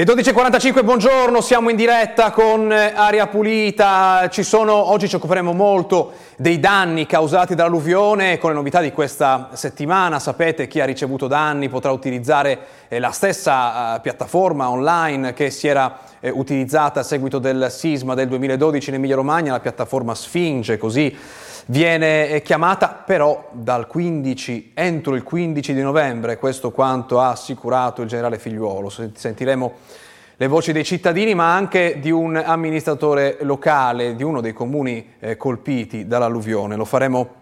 Le 12.45, buongiorno, siamo in diretta con eh, Aria Pulita. Ci sono, oggi ci occuperemo molto dei danni causati dall'alluvione con le novità di questa settimana. Sapete chi ha ricevuto danni potrà utilizzare eh, la stessa uh, piattaforma online che si era eh, utilizzata a seguito del sisma del 2012 in Emilia Romagna, la piattaforma Sfinge, così viene chiamata però dal 15, entro il 15 di novembre, questo quanto ha assicurato il generale Figliuolo. Sentiremo le voci dei cittadini, ma anche di un amministratore locale di uno dei comuni eh, colpiti dall'alluvione. Lo faremo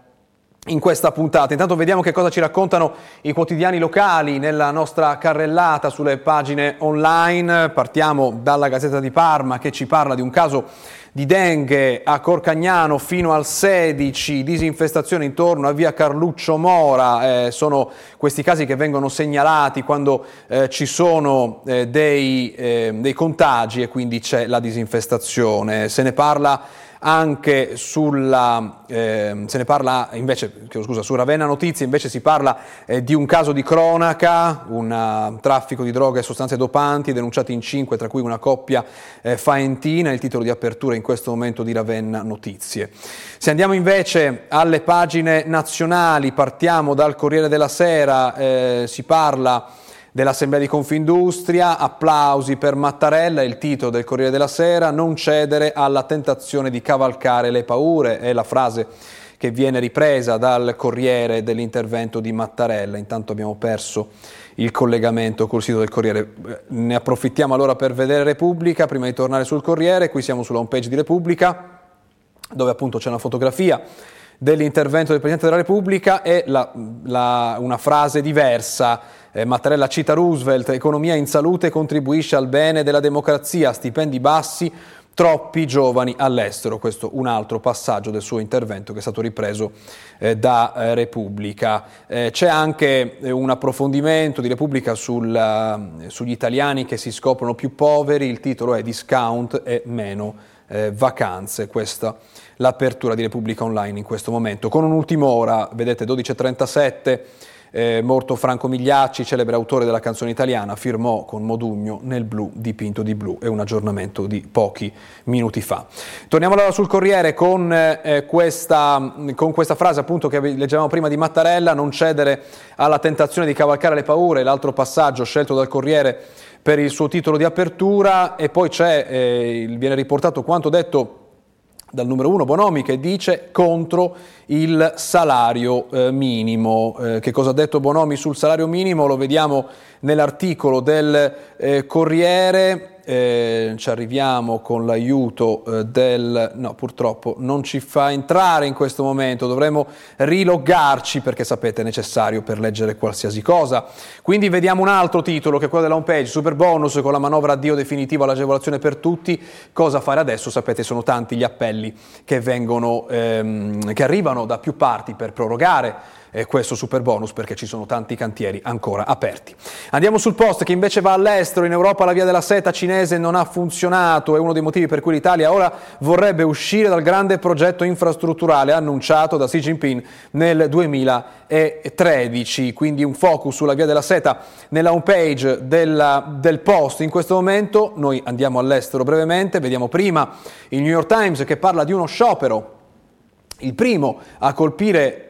in questa puntata. Intanto vediamo che cosa ci raccontano i quotidiani locali nella nostra carrellata sulle pagine online. Partiamo dalla Gazzetta di Parma che ci parla di un caso di dengue a Corcagnano fino al 16, disinfestazione intorno a via Carluccio Mora, eh, sono questi casi che vengono segnalati quando eh, ci sono eh, dei, eh, dei contagi e quindi c'è la disinfestazione. Se ne parla anche sulla, eh, se ne parla invece, scusa, su Ravenna Notizie invece si parla eh, di un caso di cronaca, un uh, traffico di droga e sostanze dopanti denunciati in cinque, tra cui una coppia eh, faentina, il titolo di apertura in questo momento di Ravenna Notizie. Se andiamo invece alle pagine nazionali, partiamo dal Corriere della Sera, eh, si parla dell'Assemblea di Confindustria, applausi per Mattarella, il titolo del Corriere della Sera, non cedere alla tentazione di cavalcare le paure, è la frase che viene ripresa dal Corriere dell'intervento di Mattarella, intanto abbiamo perso il collegamento col sito del Corriere. Ne approfittiamo allora per vedere Repubblica, prima di tornare sul Corriere, qui siamo sulla homepage di Repubblica, dove appunto c'è una fotografia dell'intervento del Presidente della Repubblica e la, la, una frase diversa eh, Mattarella cita Roosevelt, economia in salute contribuisce al bene della democrazia, stipendi bassi, troppi giovani all'estero. Questo un altro passaggio del suo intervento che è stato ripreso eh, da eh, Repubblica. Eh, c'è anche eh, un approfondimento di Repubblica sul, uh, sugli italiani che si scoprono più poveri, il titolo è Discount e meno eh, vacanze. Questa l'apertura di Repubblica Online in questo momento. Con un'ultima ora, vedete 12.37 eh, morto Franco Migliacci, celebre autore della canzone italiana, firmò con Modugno nel blu dipinto di blu. È un aggiornamento di pochi minuti fa. Torniamo allora sul Corriere con, eh, questa, con questa frase appunto che leggevamo prima di Mattarella, non cedere alla tentazione di cavalcare le paure, l'altro passaggio scelto dal Corriere per il suo titolo di apertura e poi c'è, eh, viene riportato quanto detto dal numero uno Bonomi che dice contro il salario eh, minimo. Eh, che cosa ha detto Bonomi sul salario minimo? Lo vediamo nell'articolo del eh, Corriere eh, ci arriviamo con l'aiuto eh, del... no purtroppo non ci fa entrare in questo momento, dovremo riloggarci perché sapete è necessario per leggere qualsiasi cosa. Quindi vediamo un altro titolo che è quello della homepage, super bonus con la manovra addio definitivo all'agevolazione per tutti, cosa fare adesso? Sapete sono tanti gli appelli che, vengono, ehm, che arrivano da più parti per prorogare eh, questo super bonus perché ci sono tanti cantieri ancora aperti. Andiamo sul post che invece va all'estero, in Europa la via della seta cinese non ha funzionato, è uno dei motivi per cui l'Italia ora vorrebbe uscire dal grande progetto infrastrutturale annunciato da Xi Jinping nel 2013, quindi un focus sulla via della seta nella homepage della, del post. In questo momento noi andiamo all'estero brevemente, vediamo prima il New York Times che parla di uno sciopero, il primo a colpire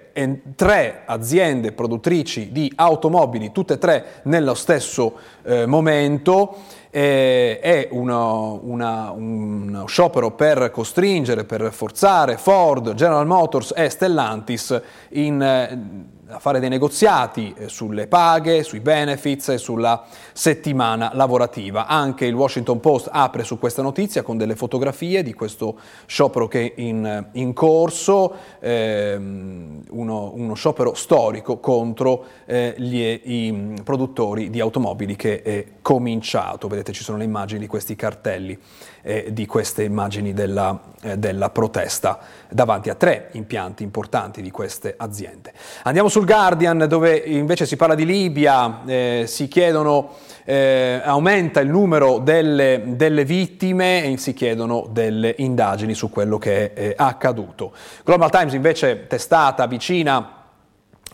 tre aziende produttrici di automobili, tutte e tre nello stesso eh, momento. Eh, è uno, una, un sciopero per costringere, per forzare Ford, General Motors e Stellantis in, eh, a fare dei negoziati eh, sulle paghe, sui benefits e sulla settimana lavorativa. Anche il Washington Post apre su questa notizia con delle fotografie di questo sciopero che è in, in corso, ehm, uno, uno, sciopero storico contro eh, gli, i produttori di automobili che è cominciato. Vedete ci sono le immagini di questi cartelli eh, di queste immagini della, eh, della, protesta davanti a tre impianti importanti di queste aziende. Andiamo sul Guardian dove invece si parla di Libia, eh, si chiedono, eh, aumenta il numero delle, delle, vittime e si chiedono delle indagini su quello che è accaduto. Global Times invece testata vicina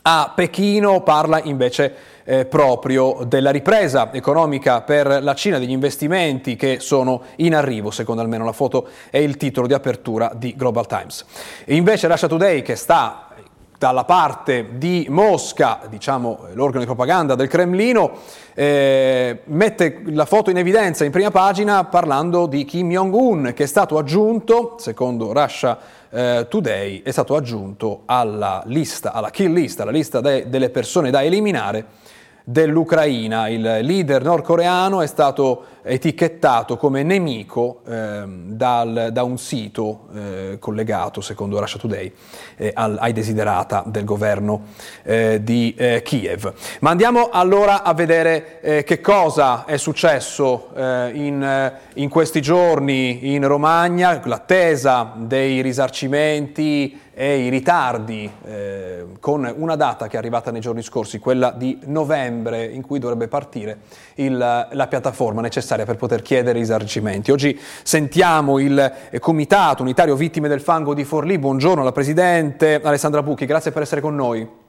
A Pechino parla invece eh, proprio della ripresa economica per la Cina, degli investimenti che sono in arrivo, secondo almeno la foto è il titolo di apertura di Global Times. E invece Russia Today, che sta dalla parte di Mosca, diciamo l'organo di propaganda del Cremlino, eh, mette la foto in evidenza in prima pagina parlando di Kim Jong-un che è stato aggiunto, secondo Russia eh, Today, è stato aggiunto alla lista, alla kill list, alla lista de- delle persone da eliminare dell'Ucraina. Il leader nordcoreano è stato etichettato come nemico ehm, dal, da un sito eh, collegato, secondo Russia Today, eh, al, ai desiderata del governo eh, di eh, Kiev. Ma andiamo allora a vedere eh, che cosa è successo eh, in, in questi giorni in Romagna, l'attesa dei risarcimenti e i ritardi eh, con una data che è arrivata nei giorni scorsi, quella di novembre, in cui dovrebbe partire il, la piattaforma necessaria per poter chiedere risarcimenti. Oggi sentiamo il Comitato Unitario Vittime del Fango di Forlì. Buongiorno alla Presidente Alessandra Bucchi, grazie per essere con noi.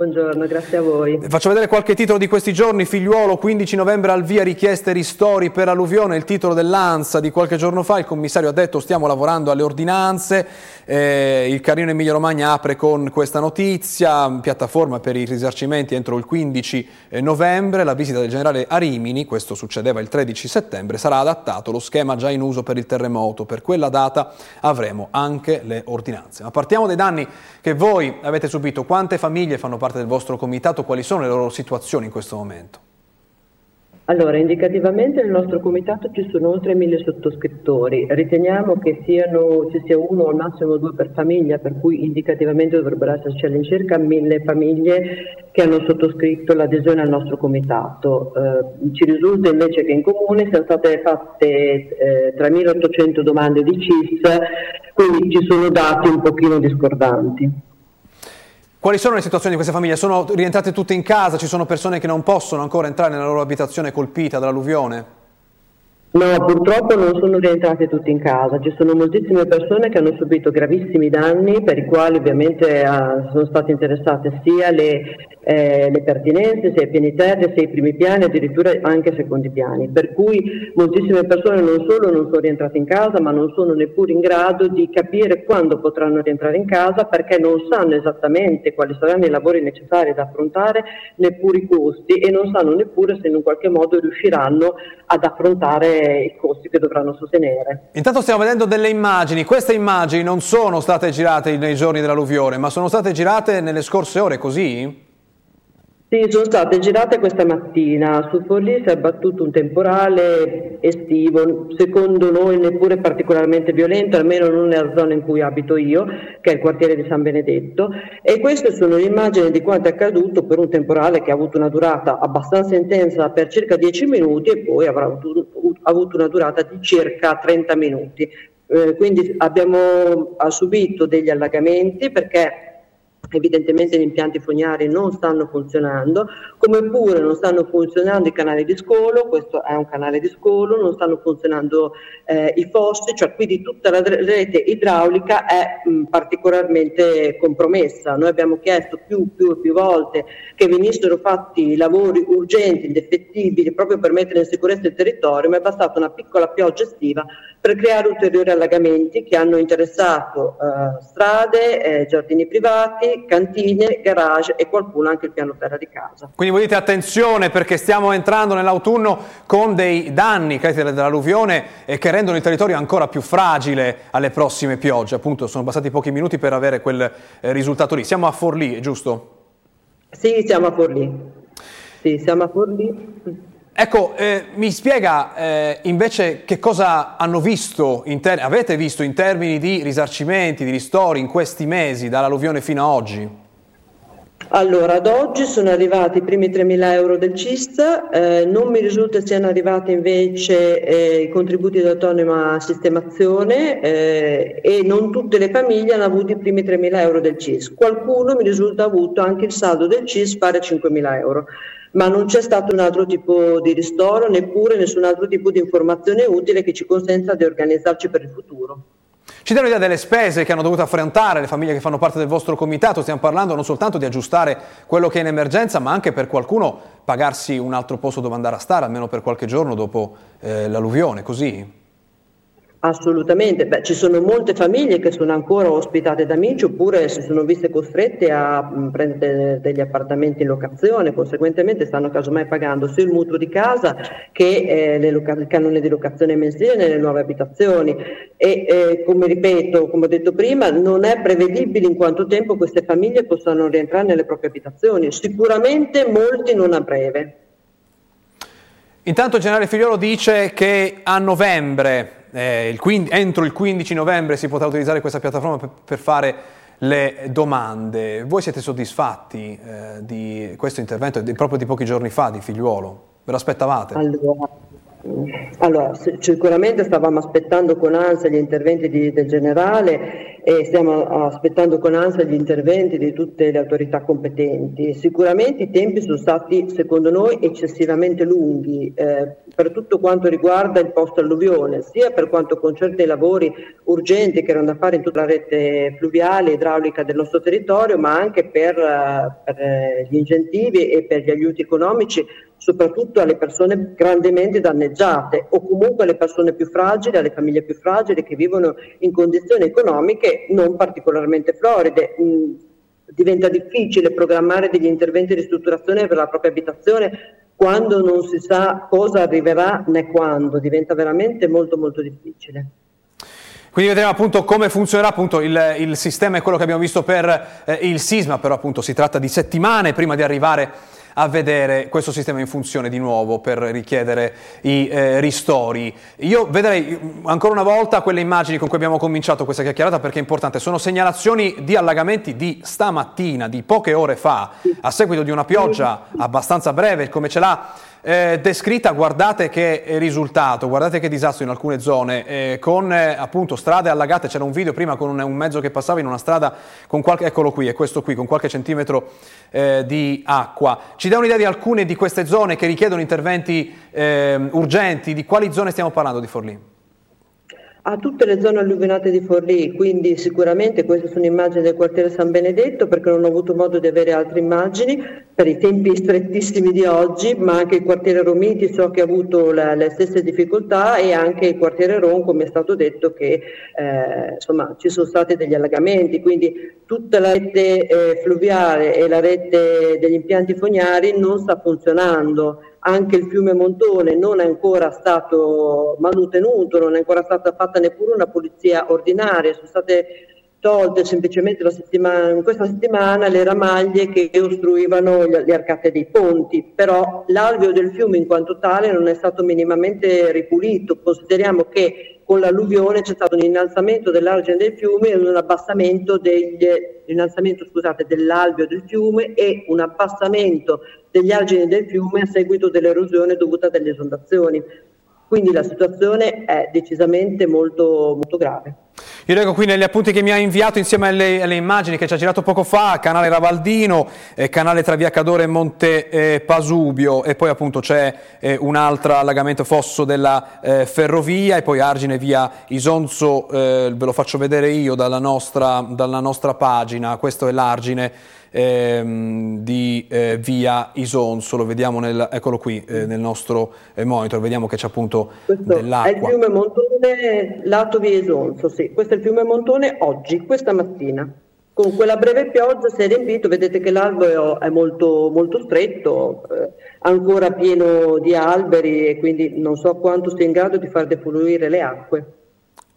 Buongiorno, grazie a voi. Faccio vedere qualche titolo di questi giorni. Figliuolo, 15 novembre al via richieste ristori per alluvione. Il titolo dell'ANSA di qualche giorno fa. Il commissario ha detto stiamo lavorando alle ordinanze. Eh, il Carino Emilia Romagna apre con questa notizia. Piattaforma per i risarcimenti entro il 15 eh, novembre. La visita del generale a Rimini, questo succedeva il 13 settembre, sarà adattato lo schema già in uso per il terremoto. Per quella data avremo anche le ordinanze. Ma partiamo dai danni che voi avete subito. Quante famiglie fanno parte parte del vostro comitato, quali sono le loro situazioni in questo momento? Allora, indicativamente nel nostro comitato ci sono oltre mille sottoscrittori, riteniamo che siano, ci sia uno o al massimo due per famiglia, per cui indicativamente dovrebbero esserci all'incirca mille famiglie che hanno sottoscritto l'adesione al nostro comitato. Eh, ci risulta invece che in comune siano state fatte eh, 3.800 domande di CIS, quindi ci sono dati un pochino discordanti. Quali sono le situazioni di queste famiglie? Sono rientrate tutte in casa? Ci sono persone che non possono ancora entrare nella loro abitazione colpita dall'alluvione? No, purtroppo non sono rientrate tutte in casa, ci sono moltissime persone che hanno subito gravissimi danni per i quali ovviamente uh, sono state interessate sia le, eh, le, pertinenze, sia i piani terra, sia i primi piani, addirittura anche i secondi piani, per cui moltissime persone non solo non sono rientrate in casa, ma non sono neppure in grado di capire quando potranno rientrare in casa perché non sanno esattamente quali saranno i lavori necessari da affrontare, neppure i costi e non sanno neppure se in un qualche modo riusciranno ad affrontare i costi che dovranno sostenere. Intanto stiamo vedendo delle immagini, queste immagini non sono state girate nei giorni dell'alluvione, ma sono state girate nelle scorse ore, così? Sì, sono state girate questa mattina. Su Forlì si è abbattuto un temporale estivo, secondo noi neppure particolarmente violento, almeno non nella zona in cui abito io, che è il quartiere di San Benedetto. E queste sono le immagini di quanto è accaduto per un temporale che ha avuto una durata abbastanza intensa per circa 10 minuti e poi avrà avuto, una durata di circa 30 minuti. Eh, quindi abbiamo subito degli allagamenti perché evidentemente gli impianti fognari non stanno funzionando, come pure non stanno funzionando i canali di scolo, questo è un canale di scolo, non stanno funzionando eh, i fossi, cioè quindi tutta la rete idraulica è mh, particolarmente compromessa. Noi abbiamo chiesto più, più e più volte che venissero fatti lavori urgenti, indefettibili, proprio per mettere in sicurezza il territorio, ma è bastata una piccola pioggia estiva per creare ulteriori allagamenti che hanno interessato eh, strade, eh, giardini privati, cantine, garage e qualcuno anche il piano terra di casa. Quindi voi dite attenzione perché stiamo entrando nell'autunno con dei danni creati dall'alluvione e che rendono il territorio ancora più fragile alle prossime piogge. Appunto sono bastati pochi minuti per avere quel eh, risultato lì. Siamo a Forlì, giusto? Sì, siamo a Forlì. Sì, siamo a Forlì. Ecco, eh, mi spiega eh, invece che cosa hanno visto, ter- avete visto in termini di risarcimenti, di ristori in questi mesi, dall'alluvione fino ad oggi? Allora, ad oggi sono arrivati i primi 3.000 euro del CIST, eh, non mi risulta siano arrivati invece eh, i contributi di autonoma sistemazione eh, e non tutte le famiglie hanno avuto i primi 3.000 euro del CIS. Qualcuno mi risulta ha avuto anche il saldo del CIS pari a 5.000 euro ma non c'è stato un altro tipo di ristoro, neppure nessun altro tipo di informazione utile che ci consenta di organizzarci per il futuro. Ci danno idea delle spese che hanno dovuto affrontare le famiglie che fanno parte del vostro comitato, stiamo parlando non soltanto di aggiustare quello che è in emergenza, ma anche per qualcuno pagarsi un altro posto dove andare a stare, almeno per qualche giorno dopo eh, l'alluvione, così? Assolutamente, Beh, ci sono molte famiglie che sono ancora ospitate da amici oppure si sono viste costrette a prendere degli appartamenti in locazione, conseguentemente stanno casomai pagando sia il mutuo di casa che eh, loca- il canone di locazione mensile nelle nuove abitazioni. E eh, come ripeto, come ho detto prima, non è prevedibile in quanto tempo queste famiglie possano rientrare nelle proprie abitazioni, sicuramente molti non a breve. Intanto il generale Figliolo dice che a novembre eh, il 15, entro il 15 novembre si potrà utilizzare questa piattaforma per, per fare le domande. Voi siete soddisfatti eh, di questo intervento di, proprio di pochi giorni fa di Figliuolo? Ve l'aspettavate? Allora, allora, sicuramente stavamo aspettando con ansia gli interventi di, del generale e stiamo aspettando con ansia gli interventi di tutte le autorità competenti. Sicuramente i tempi sono stati, secondo noi, eccessivamente lunghi eh, per tutto quanto riguarda il post alluvione, sia per quanto concerne i lavori urgenti che erano da fare in tutta la rete fluviale e idraulica del nostro territorio, ma anche per, uh, per eh, gli incentivi e per gli aiuti economici soprattutto alle persone grandemente danneggiate o comunque alle persone più fragili, alle famiglie più fragili che vivono in condizioni economiche non particolarmente floride. Mm, diventa difficile programmare degli interventi di ristrutturazione per la propria abitazione quando non si sa cosa arriverà né quando, diventa veramente molto molto difficile. Quindi vedremo appunto come funzionerà appunto il, il sistema e quello che abbiamo visto per eh, il sisma, però appunto si tratta di settimane prima di arrivare a vedere questo sistema in funzione di nuovo per richiedere i eh, ristori. Io vedrei mm, ancora una volta quelle immagini con cui abbiamo cominciato questa chiacchierata perché è importante, sono segnalazioni di allagamenti di stamattina, di poche ore fa, a seguito di una pioggia abbastanza breve come ce l'ha eh, descritta, guardate che risultato, guardate che disastro in alcune zone, eh, con eh, appunto strade allagate, c'era un video prima con un, un, mezzo che passava in una strada con qualche, eccolo qui, è questo qui, con qualche centimetro eh, di acqua. Ci dà un'idea di alcune di queste zone che richiedono interventi ehm, urgenti, di quali zone stiamo parlando di Forlì? A tutte le zone alluvionate di Forlì, quindi sicuramente queste sono immagini del quartiere San Benedetto perché non ho avuto modo di avere altre immagini per i tempi strettissimi di oggi, ma anche il quartiere Romiti so che ha avuto la, le stesse difficoltà e anche il quartiere Ron come è stato detto che eh, insomma ci sono stati degli allagamenti, quindi tutta la rete eh, fluviale e la rete degli impianti fognari non sta funzionando anche il fiume Montone non è ancora stato manutenuto, non è ancora stata fatta neppure una pulizia ordinaria, sono state tolte semplicemente in questa settimana le ramaglie che ostruivano le arcate dei ponti, però l'alveo del fiume in quanto tale non è stato minimamente ripulito, consideriamo che con l'alluvione c'è stato un innalzamento dell'argine del fiume e un abbassamento, degli, dell'alveo del fiume e un abbassamento degli argini del fiume a seguito dell'erosione dovuta dalle esondazioni. Quindi la situazione è decisamente molto, molto grave. Io leggo qui negli appunti che mi ha inviato insieme alle, alle immagini che ci ha girato poco fa, canale Ravaldino, eh, canale tra Via Cadore e Monte eh, Pasubio e poi appunto c'è eh, un altro allagamento fosso della eh, ferrovia e poi Argine via Isonzo, eh, ve lo faccio vedere io dalla nostra, dalla nostra pagina, questo è l'Argine ehm, di eh, via Isonzo, lo vediamo nel, eccolo qui eh, nel nostro eh, monitor, vediamo che c'è appunto questo dell'acqua. È il fiume Montone lato via Isonzo, sì, questo è il fiume Montone oggi, questa mattina. Con quella breve pioggia si è riempito, vedete che l'albero è molto, molto stretto, eh, ancora pieno di alberi e quindi non so quanto sia in grado di far defluire le acque.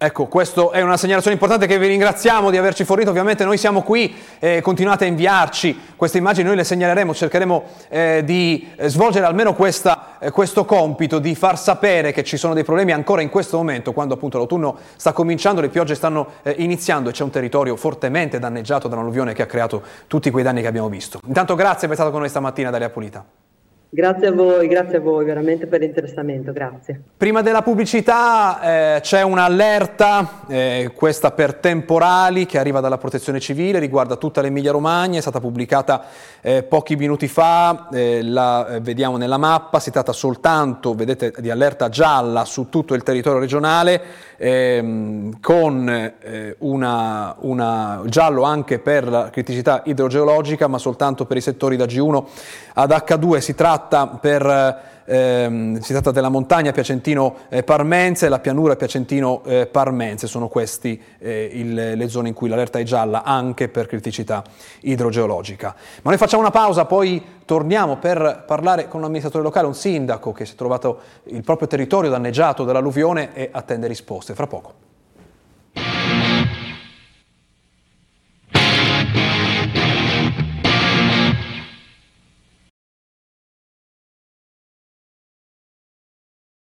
Ecco, questa è una segnalazione importante che vi ringraziamo di averci fornito, ovviamente noi siamo qui, eh, continuate a inviarci queste immagini, noi le segnaleremo, cercheremo eh, di eh, svolgere almeno questa, eh, questo compito, di far sapere che ci sono dei problemi ancora in questo momento, quando appunto l'autunno sta cominciando, le piogge stanno eh, iniziando e c'è un territorio fortemente danneggiato da un'alluvione che ha creato tutti quei danni che abbiamo visto. Intanto grazie per essere stato con noi stamattina, Dalia Pulita. Grazie a voi, grazie a voi veramente per l'interessamento, grazie. Prima della pubblicità eh, c'è un'allerta, eh, questa per temporali, che arriva dalla protezione civile, riguarda tutta l'Emilia Romagna, è stata pubblicata eh, pochi minuti fa, eh, la eh, vediamo nella mappa, si tratta soltanto, vedete, di allerta gialla su tutto il territorio regionale, ehm, con eh, una, una giallo anche per la criticità idrogeologica, ma soltanto per i settori da G1 ad H2 si tratta tratta, per, ehm, si tratta della montagna Piacentino-Parmense e la pianura Piacentino-Parmense, sono queste eh, le zone in cui l'allerta è gialla anche per criticità idrogeologica. Ma noi facciamo una pausa, poi torniamo per parlare con un amministratore locale, un sindaco che si è trovato il proprio territorio danneggiato dall'alluvione e attende risposte. Fra poco.